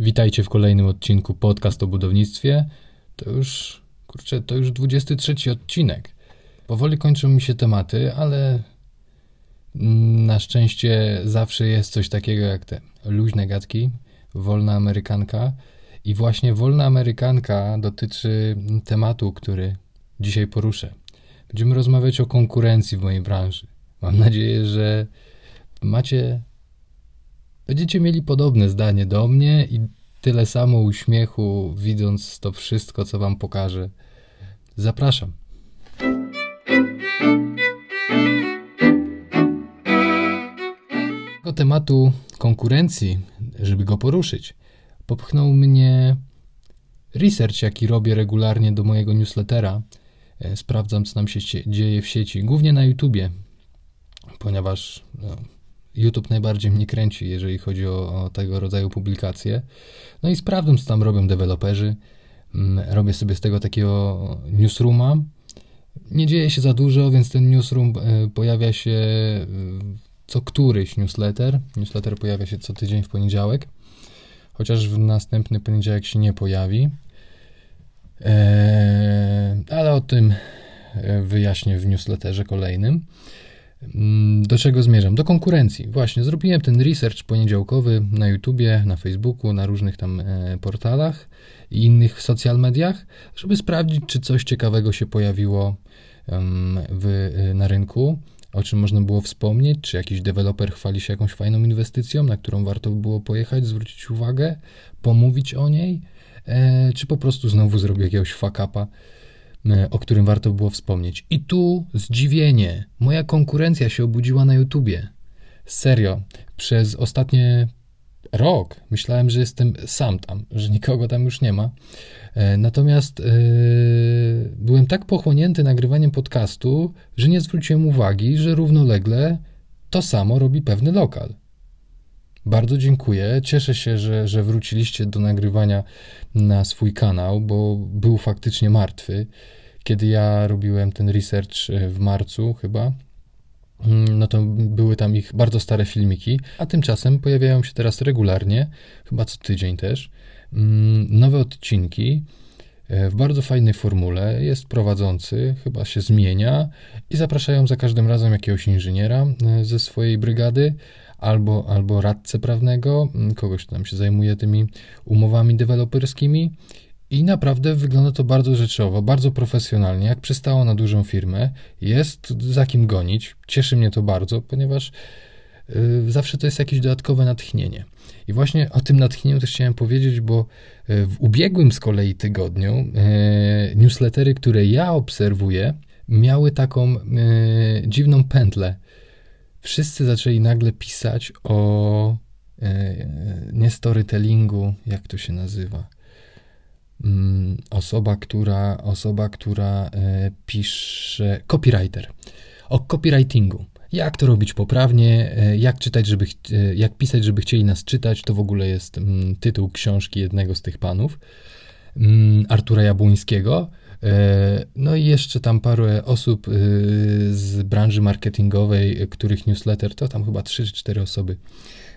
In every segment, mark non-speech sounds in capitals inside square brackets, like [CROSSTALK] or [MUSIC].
Witajcie w kolejnym odcinku podcast o budownictwie. To już, kurczę, to już 23 odcinek. Powoli kończą mi się tematy, ale na szczęście zawsze jest coś takiego jak te luźne gadki, wolna amerykanka. I właśnie wolna amerykanka dotyczy tematu, który dzisiaj poruszę. Będziemy rozmawiać o konkurencji w mojej branży. Mam nadzieję, że macie Będziecie mieli podobne zdanie do mnie i tyle samo uśmiechu, widząc to wszystko, co Wam pokażę. Zapraszam. Do tematu konkurencji, żeby go poruszyć, popchnął mnie research, jaki robię regularnie do mojego newslettera. E, sprawdzam, co nam się dzieje w sieci, głównie na YouTubie, ponieważ no, YouTube najbardziej mnie kręci, jeżeli chodzi o, o, tego rodzaju publikacje. No i sprawdzam, co tam robią deweloperzy. Mm, robię sobie z tego takiego newsrooma. Nie dzieje się za dużo, więc ten newsroom e, pojawia się e, co któryś newsletter. Newsletter pojawia się co tydzień w poniedziałek, chociaż w następny poniedziałek się nie pojawi. Eee, ale o tym e, wyjaśnię w newsletterze kolejnym. Mm, do czego zmierzam? Do konkurencji. Właśnie, zrobiłem ten research poniedziałkowy na YouTubie, na Facebooku, na różnych tam e, portalach i innych social mediach, żeby sprawdzić, czy coś ciekawego się pojawiło w, e, na rynku, o czym można było wspomnieć, czy jakiś deweloper chwali się jakąś fajną inwestycją, na którą warto by było pojechać, zwrócić uwagę, pomówić o niej, e, czy po prostu znowu zrobił jakiegoś fuck upa o którym warto było wspomnieć. I tu zdziwienie. Moja konkurencja się obudziła na YouTubie. Serio, przez ostatnie rok myślałem, że jestem sam tam, że nikogo tam już nie ma. E, natomiast yy, byłem tak pochłonięty nagrywaniem podcastu, że nie zwróciłem uwagi, że równolegle to samo robi pewny lokal. Bardzo dziękuję. Cieszę się, że, że wróciliście do nagrywania na swój kanał, bo był faktycznie martwy. Kiedy ja robiłem ten research e, w marcu chyba, mm, no to były tam ich bardzo stare filmiki, a tymczasem pojawiają się teraz regularnie, chyba co tydzień też, mm, nowe odcinki e, w bardzo fajnej formule. Jest prowadzący, chyba się zmienia i zapraszają za każdym razem jakiegoś inżyniera e, ze swojej brygady albo, albo radcę prawnego, mm, kogoś, kto tam się zajmuje tymi umowami deweloperskimi. I naprawdę wygląda to bardzo rzeczowo, bardzo profesjonalnie, jak przystało na dużą firmę. Jest za kim gonić. Cieszy mnie to bardzo, ponieważ yy, zawsze to jest jakieś dodatkowe natchnienie. I właśnie o tym natchnieniu też chciałem powiedzieć, bo y, w ubiegłym z kolei tygodniu yy, newslettery, które ja obserwuję, miały taką dziwną pętlę wszyscy zaczęli nagle pisać o e, nie storytellingu, jak to się nazywa. Mm, osoba, która, osoba, która e, pisze, copywriter, o copywritingu. Jak to robić poprawnie, e, jak czytać, żeby, jak pisać, żeby chcieli nas czytać, to w ogóle jest mm, tytuł książki jednego z tych panów, mm, Artura Jabłońskiego. E, no i jeszcze tam parę osób e, z branży marketingowej, których newsletter to tam chyba 3 czy 4 osoby,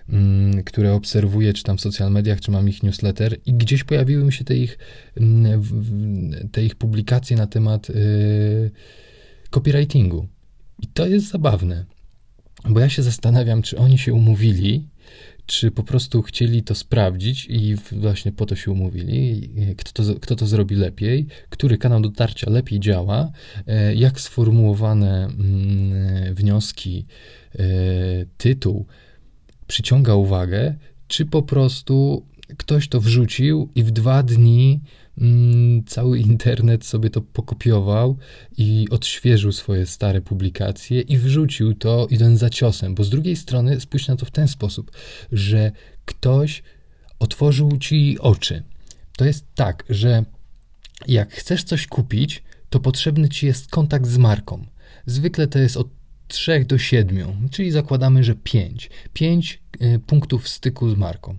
mm, które obserwuję, czy tam w social mediach, czy mam ich newsletter i gdzieś pojawiły mi się te ich, mm, te ich publikacje na temat e, copywritingu. I to jest zabawne, bo ja się zastanawiam, czy oni się umówili czy po prostu chcieli to sprawdzić i właśnie po to się umówili, kto to, kto to zrobi lepiej, który kanał dotarcia lepiej działa, e, jak sformułowane mm, wnioski, e, tytuł przyciąga uwagę, czy po prostu ktoś to wrzucił i w dwa dni cały internet sobie to pokopiował i odświeżył swoje stare publikacje i wrzucił to idąc za ciosem, bo z drugiej strony spójrz na to w ten sposób, że ktoś otworzył ci oczy. To jest tak, że jak chcesz coś kupić, to potrzebny ci jest kontakt z marką. Zwykle to jest od 3 do 7, czyli zakładamy, że 5. 5 y, punktów styku z marką.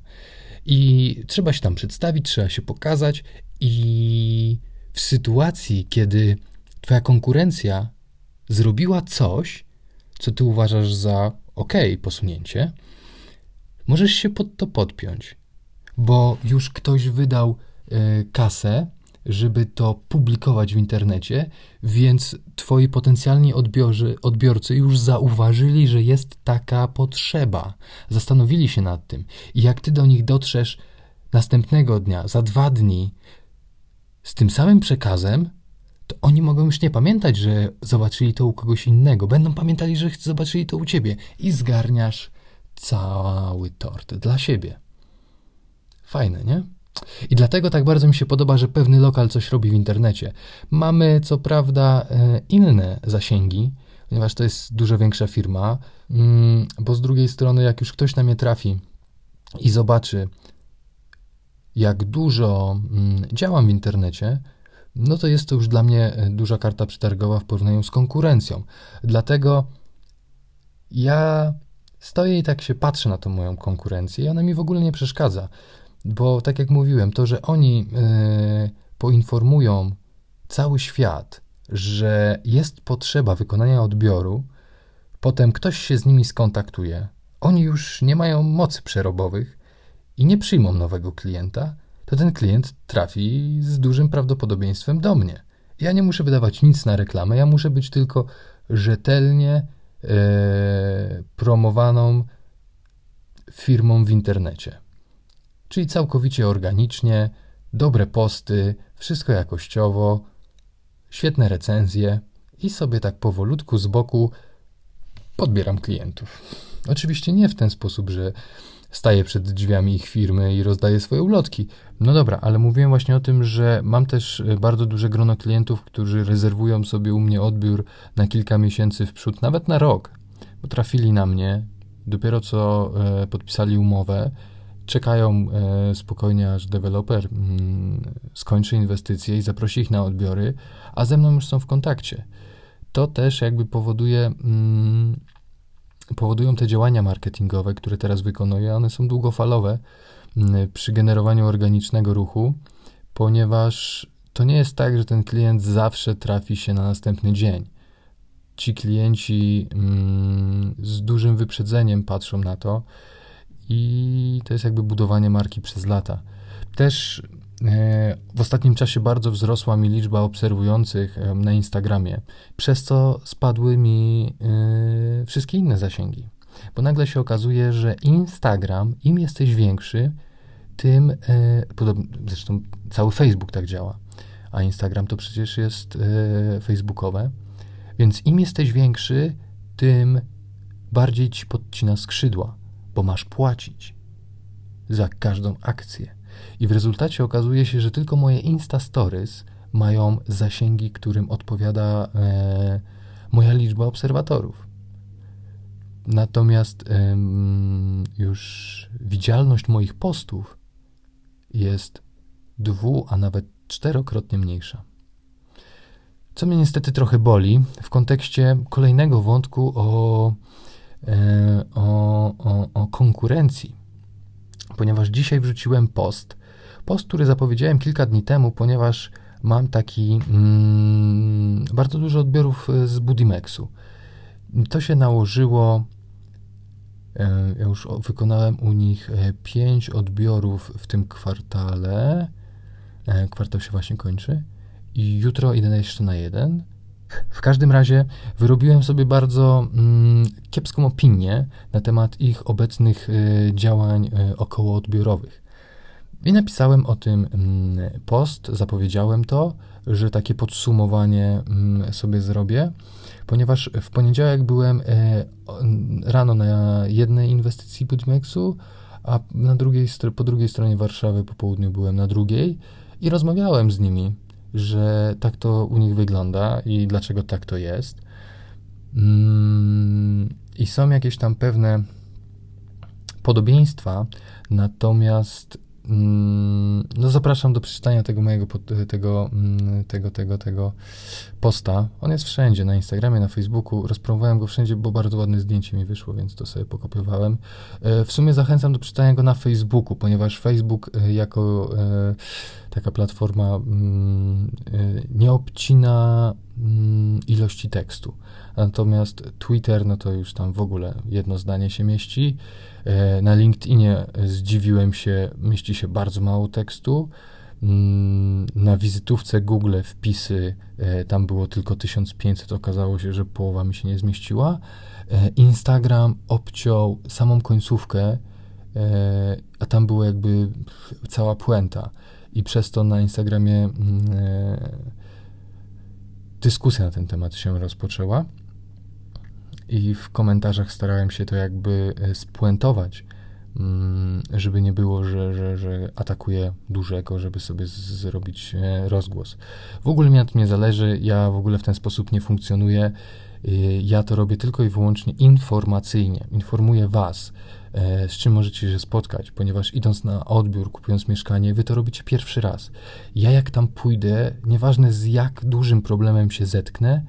I trzeba się tam przedstawić, trzeba się pokazać, i w sytuacji, kiedy Twoja konkurencja zrobiła coś, co Ty uważasz za ok, posunięcie, możesz się pod to podpiąć. bo już ktoś wydał y, kasę, żeby to publikować w internecie, więc twoi potencjalni odbiorzy, odbiorcy już zauważyli, że jest taka potrzeba. Zastanowili się nad tym. I jak ty do nich dotrzesz następnego dnia, za dwa dni, z tym samym przekazem, to oni mogą już nie pamiętać, że zobaczyli to u kogoś innego. Będą pamiętali, że zobaczyli to u ciebie i zgarniasz cały tort dla siebie. Fajne, nie? I dlatego tak bardzo mi się podoba, że pewny lokal coś robi w internecie. Mamy co prawda e, inne zasięgi, ponieważ to jest dużo większa firma, mm, bo z drugiej strony, jak już ktoś na mnie trafi i zobaczy, jak dużo mm, działam w internecie, no to jest to już dla mnie e, duża karta przetargowa w porównaniu z konkurencją. Dlatego ja stoję i tak się patrzę na tą moją konkurencję i ona mi w ogóle nie przeszkadza, bo tak jak mówiłem, to, że oni yy, poinformują cały świat, że jest potrzeba wykonania odbioru, potem ktoś się z nimi skontaktuje, oni już nie mają mocy przerobowych i nie przyjmą nowego klienta, to ten klient trafi z dużym prawdopodobieństwem do mnie. Ja nie muszę wydawać nic na reklamę, ja muszę być tylko rzetelnie e, promowaną firmą w internecie. Czyli całkowicie organicznie, dobre posty, wszystko jakościowo, świetne recenzje i sobie tak powolutku z boku podbieram klientów. Oczywiście nie w ten sposób, że staje przed drzwiami ich firmy i rozdaje swoje ulotki. No dobra, ale mówiłem właśnie o tym, że mam też e, bardzo duże grono klientów, którzy rezerwują sobie u mnie odbiór na kilka miesięcy w przód, nawet na rok, bo trafili na mnie, dopiero co e, podpisali umowę, czekają e, spokojnie, aż deweloper mm, skończy inwestycje i zaprosi ich na odbiory, a ze mną już są w kontakcie. To też jakby powoduje mm, powodują te działania marketingowe, które teraz wykonuję, one są długofalowe mm, przy generowaniu organicznego ruchu, ponieważ to nie jest tak, że ten klient zawsze trafi się na następny dzień. Ci klienci z dużym wyprzedzeniem patrzą na to i to jest jakby budowanie marki przez lata. Też e, w ostatnim czasie bardzo wzrosła mi liczba obserwujących na Instagramie, przez co spadły mi e, wszystkie inne zasięgi. Bo nagle się okazuje, że Instagram, im jesteś większy, tym, e, zresztą cały Facebook tak działa, a Instagram to przecież jest facebookowe, więc im jesteś większy, tym bardziej ci podcina skrzydła, bo masz płacić za każdą akcję. I w rezultacie okazuje się, że tylko moje Insta Stories mają zasięgi, którym odpowiada e, moja liczba obserwatorów. Natomiast e, już widzialność moich postów jest dwu, a nawet czterokrotnie mniejsza. Co mnie niestety trochę boli w kontekście kolejnego wątku o, o, o, o konkurencji ponieważ dzisiaj wrzuciłem post. Post, który zapowiedziałem kilka dni temu, ponieważ mam taki mm, bardzo dużo odbiorów e, z Budimexu. To się nałożyło. E, ja już wykonałem u nich 5 e, odbiorów w tym kwartale. Kwartał się właśnie kończy. I jutro idę jeszcze na jeden. W każdym razie wyrobiłem sobie bardzo mm, kiepską opinię na temat ich obecnych y, działań y, okołoodbiorowych. I napisałem o tym mm, post, zapowiedziałem to, że takie podsumowanie mm, sobie zrobię, ponieważ w poniedziałek byłem y, rano na jednej inwestycji Budmexu, a na drugiej, po drugiej stronie Warszawy po południu byłem na drugiej i rozmawiałem z nimi że tak to u nich wygląda i dlaczego tak to jest. Mm, I są jakieś tam pewne podobieństwa, natomiast no zapraszam do przeczytania tego mojego, tego, mm, tego, tego, tego posta. On jest wszędzie, na Instagramie, na Facebooku. Rozpromowałem go wszędzie, bo bardzo ładne zdjęcie mi wyszło, więc to sobie pokopiowałem. E, w sumie zachęcam do przeczytania go na Facebooku, ponieważ Facebook e, jako e, taka platforma mm, nie obcina mm, ilości tekstu. Natomiast Twitter, no to już tam w ogóle jedno zdanie się mieści. E, na LinkedInie zdziwiłem się, mieści się bardzo mało tekstu. Mm, na wizytówce Google wpisy e, tam było tylko 1500, okazało się, że połowa mi się nie zmieściła. E, Instagram obciął samą końcówkę, a tam była jakby cała puenta. I przez to na Instagramie mm, dyskusja na ten temat się rozpoczęła i w komentarzach starałem się to jakby e, spuentować, żeby nie było, że, że, że atakuję dużego, żeby sobie zrobić e, rozgłos. W ogóle mi na tym nie zależy, ja w ogóle w ten sposób nie funkcjonuję. E, ja to robię tylko i wyłącznie informacyjnie. Informuję Was, z czym możecie się spotkać, ponieważ idąc na odbiór, kupując mieszkanie, Wy to robicie pierwszy raz. Ja jak tam pójdę, nieważne z jak dużym problemem się zetknę,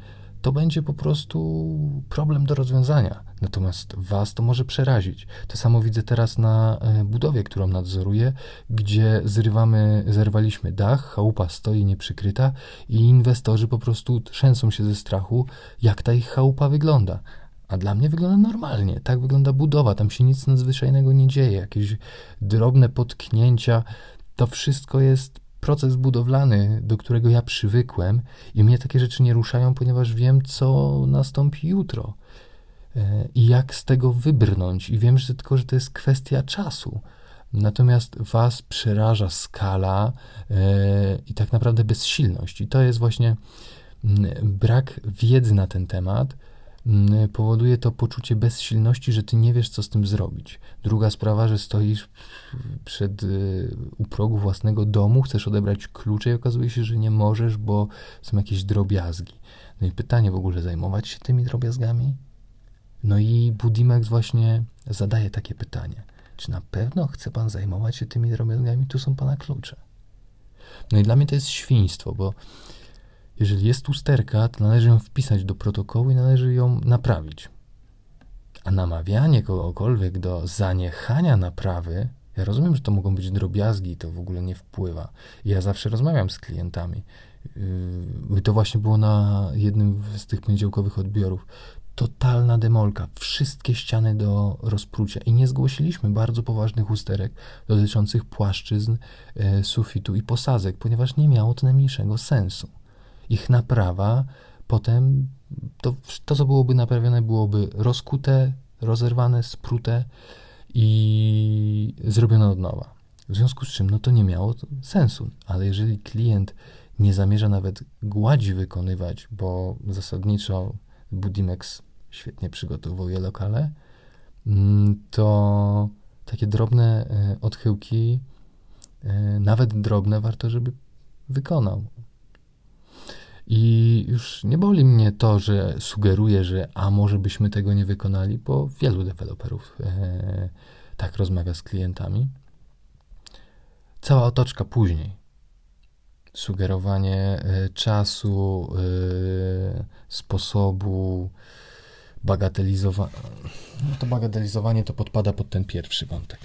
to będzie po prostu problem do rozwiązania. Natomiast Was to może przerazić. To samo widzę teraz na e, budowie, którą nadzoruję, gdzie zrywamy, zerwaliśmy dach, chałupa stoi nieprzykryta i inwestorzy po prostu trzęsą się ze strachu, jak ta ich chałupa wygląda. A dla mnie wygląda normalnie. Tak wygląda budowa, tam się nic nadzwyczajnego nie dzieje. Jakieś drobne potknięcia. To wszystko jest proces budowlany, do którego ja przywykłem i mnie takie rzeczy nie ruszają, ponieważ wiem, co nastąpi jutro i jak z tego wybrnąć. I wiem, że tylko, że to jest kwestia czasu. Natomiast was przeraża skala yy, i tak naprawdę bezsilność. I to jest właśnie mm, brak wiedzy na ten temat, Mm, powoduje to poczucie bezsilności, że ty nie wiesz, co z tym zrobić. Druga sprawa, że stoisz przed, y, u progu własnego domu, chcesz odebrać klucze i okazuje się, że nie możesz, bo są jakieś drobiazgi. No i pytanie w ogóle, zajmować się tymi drobiazgami? No i Budimex właśnie zadaje takie pytanie. Czy na pewno chce pan zajmować się tymi drobiazgami? Tu są pana klucze. No i dla mnie to jest świństwo, bo jeżeli jest usterka, to należy ją wpisać do protokołu i należy ją naprawić. A namawianie kogokolwiek do zaniechania naprawy, ja rozumiem, że to mogą być drobiazgi i to w ogóle nie wpływa. Ja zawsze rozmawiam z klientami. Yy, to właśnie było na jednym z tych poniedziałkowych odbiorów. Totalna demolka, wszystkie ściany do rozprucia i nie zgłosiliśmy bardzo poważnych usterek dotyczących płaszczyzn, e, sufitu i posadzek, ponieważ nie miało to najmniejszego sensu ich naprawa, potem to, to co byłoby naprawione, byłoby rozkute, rozerwane, sprute i zrobione od nowa. W związku z czym, no to nie miało sensu. Ale jeżeli klient nie zamierza nawet gładzi wykonywać, bo zasadniczo Budimex świetnie przygotowuje lokale, mm, to takie drobne e, odchyłki, e, nawet drobne, warto, żeby wykonał. I już nie boli mnie to, że sugeruję, że a może byśmy tego nie wykonali, bo wielu deweloperów e, tak rozmawia z klientami. Cała otoczka później. Sugerowanie czasu, sposobu, bagatelizowanie. No to bagatelizowanie to podpada pod ten pierwszy wątek.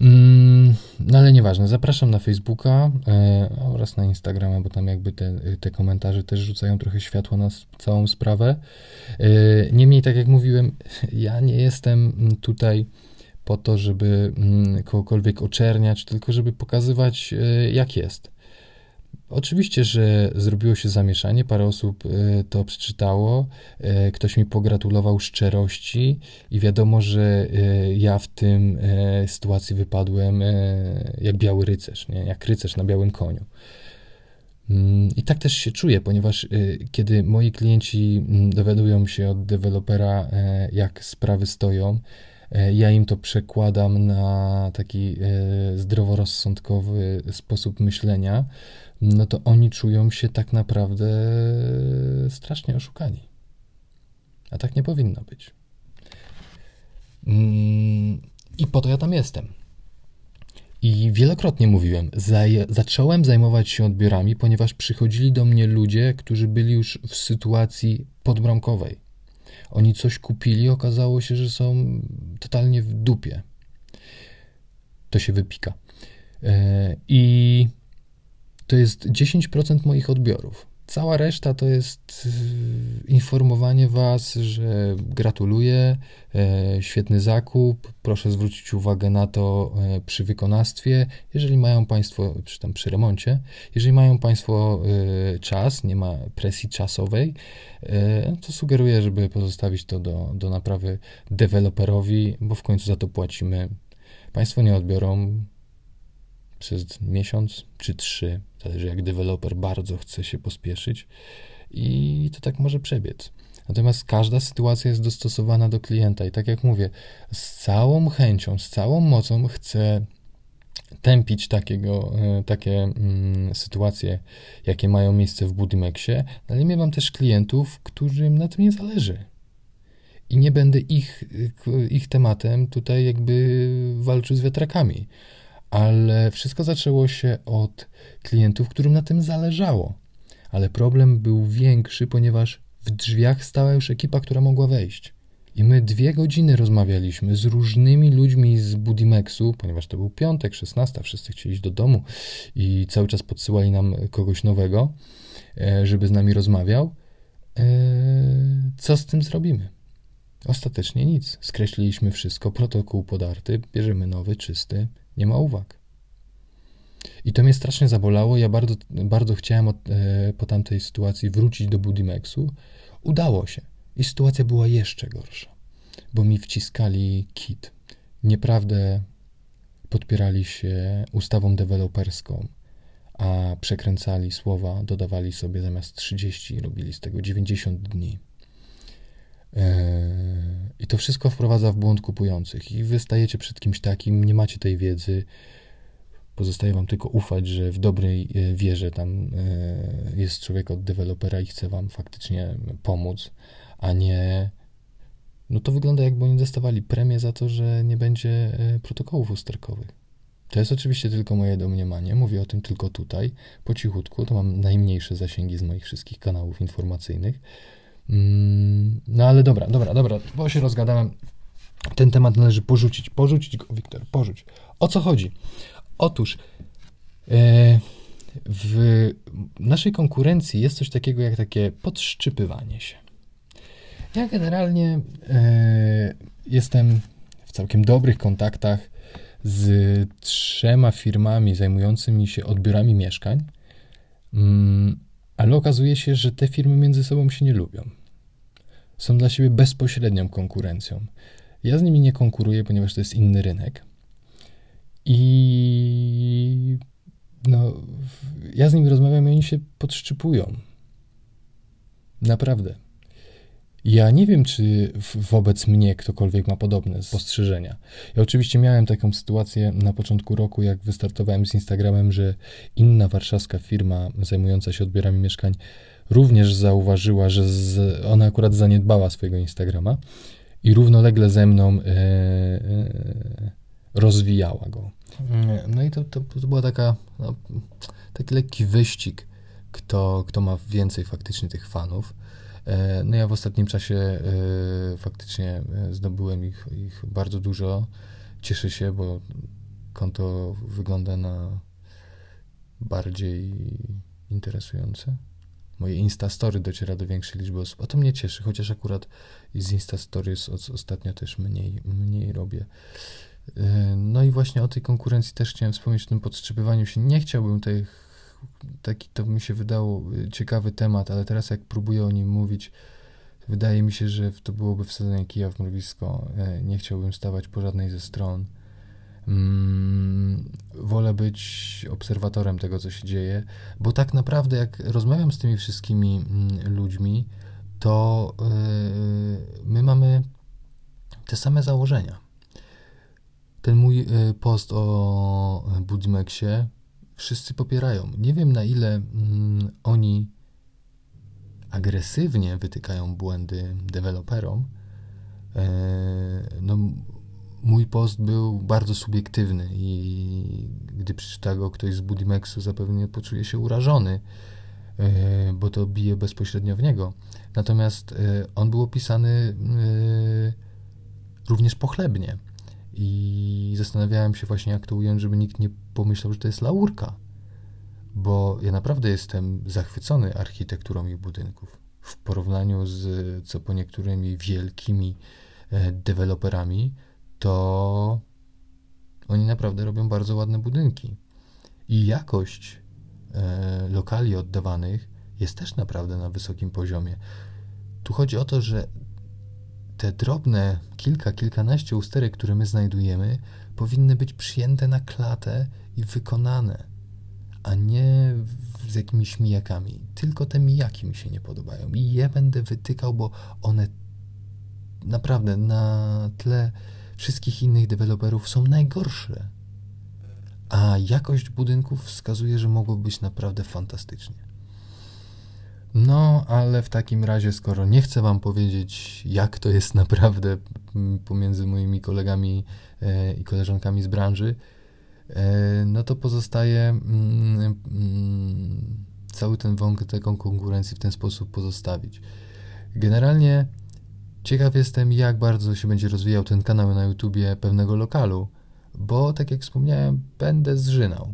Mm, no ale nieważne, zapraszam na Facebooka e, oraz na Instagrama, bo tam jakby te, te komentarze też rzucają trochę światło na całą sprawę. E, niemniej, tak jak mówiłem, [LAUGHS] ja nie jestem tutaj po to, żeby mm, kogokolwiek oczerniać, tylko żeby pokazywać, e, jak jest. Oczywiście, że zrobiło się zamieszanie, parę osób e, to przeczytało, e, ktoś mi pogratulował szczerości i wiadomo, że e, ja w tym sytuacji wypadłem jak biały rycerz, nie? jak rycerz na białym koniu. Mm, I tak też się czuję, ponieważ kiedy moi klienci mm, dowiadują się od dewelopera, jak sprawy stoją, ja im to przekładam na taki zdroworozsądkowy sposób myślenia, no to oni czują się tak naprawdę strasznie oszukani. A tak nie powinno być. Mm, I po to ja tam jestem. I wielokrotnie mówiłem, zaj zacząłem zajmować się odbiorami, ponieważ przychodzili do mnie ludzie, którzy byli już w sytuacji podbramkowej. Oni coś kupili, okazało się, że są totalnie w dupie. To się wypika. E, I to jest 10% moich odbiorów. Cała reszta to jest y, informowanie Was, że gratuluję, e, świetny zakup, proszę zwrócić uwagę na to e, przy wykonawstwie, jeżeli mają Państwo, przy, tam przy remoncie, jeżeli mają Państwo e, czas, nie ma presji czasowej, to sugeruję, żeby pozostawić to do, do naprawy deweloperowi, bo w końcu za to płacimy. Państwo nie odbiorą przez miesiąc czy trzy, zależy jak deweloper bardzo chce się pospieszyć i to tak może przebiec. Natomiast każda sytuacja jest dostosowana do klienta i tak jak mówię, z całą chęcią, z całą mocą chcę tępić takiego, e, takie mm, sytuacje, jakie mają miejsce w Budimexie, ale nie mam też klientów, którym na tym nie zależy. I nie będę ich, ich tematem tutaj jakby walczył z wiatrakami ale wszystko zaczęło się od klientów, którym na tym zależało. Ale problem był większy, ponieważ w drzwiach stała już ekipa, która mogła wejść. I my dwie godziny rozmawialiśmy z różnymi ludźmi z Budimexu, ponieważ to był piątek, 16, wszyscy chcieli iść do domu i cały czas podsyłali nam kogoś nowego, e, żeby z nami rozmawiał. E, co z tym zrobimy? Ostatecznie nic. Skreśliliśmy wszystko, protokół podarty, bierzemy nowy, czysty, nie ma uwag. I to mnie strasznie zabolało. Ja bardzo, bardzo chciałem od, e, po tamtej sytuacji wrócić do Budimexu. Udało się. I sytuacja była jeszcze gorsza, bo mi wciskali kit. Nieprawdę podpierali się ustawą deweloperską, a przekręcali słowa, dodawali sobie zamiast 30 i robili z tego 90 dni. E, I to wszystko wprowadza w błąd kupujących. I wy stajecie przed kimś takim, nie macie tej wiedzy. Pozostaje wam tylko ufać, że w dobrej e, wierze tam e, jest człowiek od dewelopera i chce wam faktycznie pomóc, a nie. No to wygląda jakby oni dostawali premię za to, że nie będzie protokołów usterkowych. To jest oczywiście tylko moje domniemanie. Mówię o tym tylko tutaj, po cichutku. To mam najmniejsze zasięgi z moich wszystkich kanałów informacyjnych. Mm, no ale dobra, dobra, dobra, bo się rozgadałem. Ten temat należy porzucić. Porzucić go, Wiktor, porzuć. O co chodzi? Otóż e, w naszej konkurencji jest coś takiego jak takie podszczypywanie się. Ja generalnie e, jestem w całkiem dobrych kontaktach z trzema firmami zajmującymi się odbiorami mieszkań, mm, ale okazuje się, że te firmy między sobą się nie lubią są dla siebie bezpośrednią konkurencją. Ja z nimi nie konkuruję, ponieważ to jest inny rynek. I no, ja z nimi rozmawiam i oni się podszczypują. Naprawdę. Ja nie wiem, czy wobec mnie ktokolwiek ma podobne spostrzeżenia. Ja oczywiście miałem taką sytuację na początku roku, jak wystartowałem z Instagramem, że inna warszawska firma zajmująca się odbiorami mieszkań również zauważyła, że z, ona akurat zaniedbała swojego Instagrama i równolegle ze mną e, e, rozwijała go. No i to, to, to była taka, no, taki lekki wyścig, kto, kto ma więcej faktycznie tych fanów. E, no ja w ostatnim czasie e, faktycznie e, zdobyłem ich, ich bardzo dużo. Cieszę się, bo konto wygląda na bardziej interesujące moje Instastory dociera do większej liczby osób, a to mnie cieszy, chociaż akurat z Instastories ostatnio też mniej, mniej robię. E, no i właśnie o tej konkurencji też chciałem wspomnieć, o tym podszczypywaniu się. Nie chciałbym tej, taki, to mi się wydało e, ciekawy temat, ale teraz jak próbuję o nim mówić, wydaje mi się, że to byłoby wsadzenie kija w mrowisko. E, nie chciałbym stawać po żadnej ze stron. Mm, wolę być obserwatorem tego, co się dzieje, bo tak naprawdę, jak rozmawiam z tymi wszystkimi mm, ludźmi, to yy, my mamy te same założenia. Ten mój yy, post o Budimexie wszyscy popierają. Nie wiem, na ile mm, oni agresywnie wytykają błędy deweloperom. Yy, no, mój post był bardzo subiektywny i gdy przeczyta go ktoś z Budimexu, zapewne poczuje się urażony, e, bo to bije bezpośrednio w niego. Natomiast e, on był opisany e, również pochlebnie. I zastanawiałem się właśnie, jak to ująć, żeby nikt nie pomyślał, że to jest laurka. Bo ja naprawdę jestem zachwycony architekturą ich budynków. W porównaniu z co po niektórymi wielkimi deweloperami, to oni naprawdę robią bardzo ładne budynki. I jakość e, lokali oddawanych jest też naprawdę na wysokim poziomie. Tu chodzi o to, że te drobne kilka, kilkanaście usterek, które my znajdujemy, powinny być przyjęte na klatę i wykonane, a nie z jakimiś mijakami. Tylko te mijaki mi się nie podobają i je będę wytykał, bo one naprawdę na tle wszystkich innych deweloperów są najgorsze. A jakość budynków wskazuje, że mogło być naprawdę fantastycznie. No, ale w takim razie, skoro nie chcę Wam powiedzieć, jak to jest naprawdę pomiędzy moimi kolegami e, i koleżankami z branży, e, no to pozostaje mm, mm, cały ten wątek konkurencji w ten sposób pozostawić. Generalnie Ciekaw jestem, jak bardzo się będzie rozwijał ten kanał na YouTubie pewnego lokalu, bo tak jak wspomniałem, będę zżynał.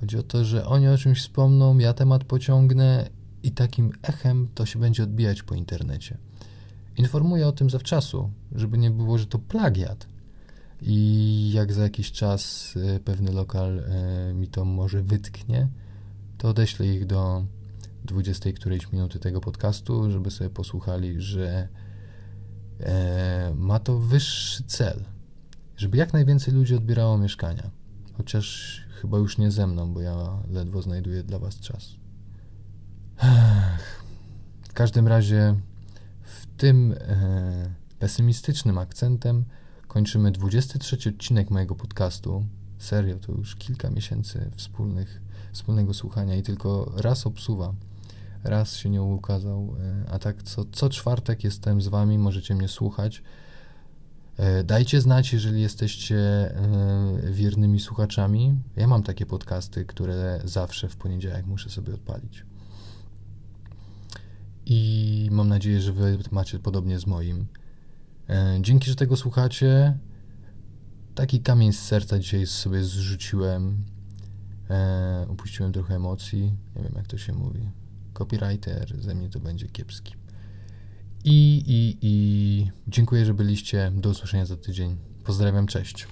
Chodzi o to, że oni o czymś wspomną, ja temat pociągnę i takim echem to się będzie odbijać po internecie. Informuję o tym zawczasu, żeby nie było, że to plagiat. I jak za jakiś czas e, pewny lokal e, mi to może wytknie, to odeślę ich do 20 którejś minuty tego podcastu, żeby sobie posłuchali, że ma to wyższy cel, żeby jak najwięcej ludzi odbierało mieszkania. Chociaż chyba już nie ze mną, bo ja ledwo znajduję dla Was czas. W każdym razie, w tym e, pesymistycznym akcentem kończymy 23 odcinek mojego podcastu. Serio, to już kilka miesięcy wspólnych, wspólnego słuchania i tylko raz obsuwa raz się nie ukazał, e, a tak co, co czwartek jestem z wami, możecie mnie słuchać. E, dajcie znać, jeżeli jesteście e, wiernymi słuchaczami. Ja mam takie podcasty, które zawsze w poniedziałek muszę sobie odpalić. I mam nadzieję, że wy macie podobnie z moim. Dzięki, że tego słuchacie. Taki kamień z serca dzisiaj sobie zrzuciłem. Upuściłem trochę emocji. Nie wiem, jak to się mówi copywriter, ze mnie to będzie kiepski. I, i, I dziękuję, że byliście. Do usłyszenia za tydzień. Pozdrawiam, cześć.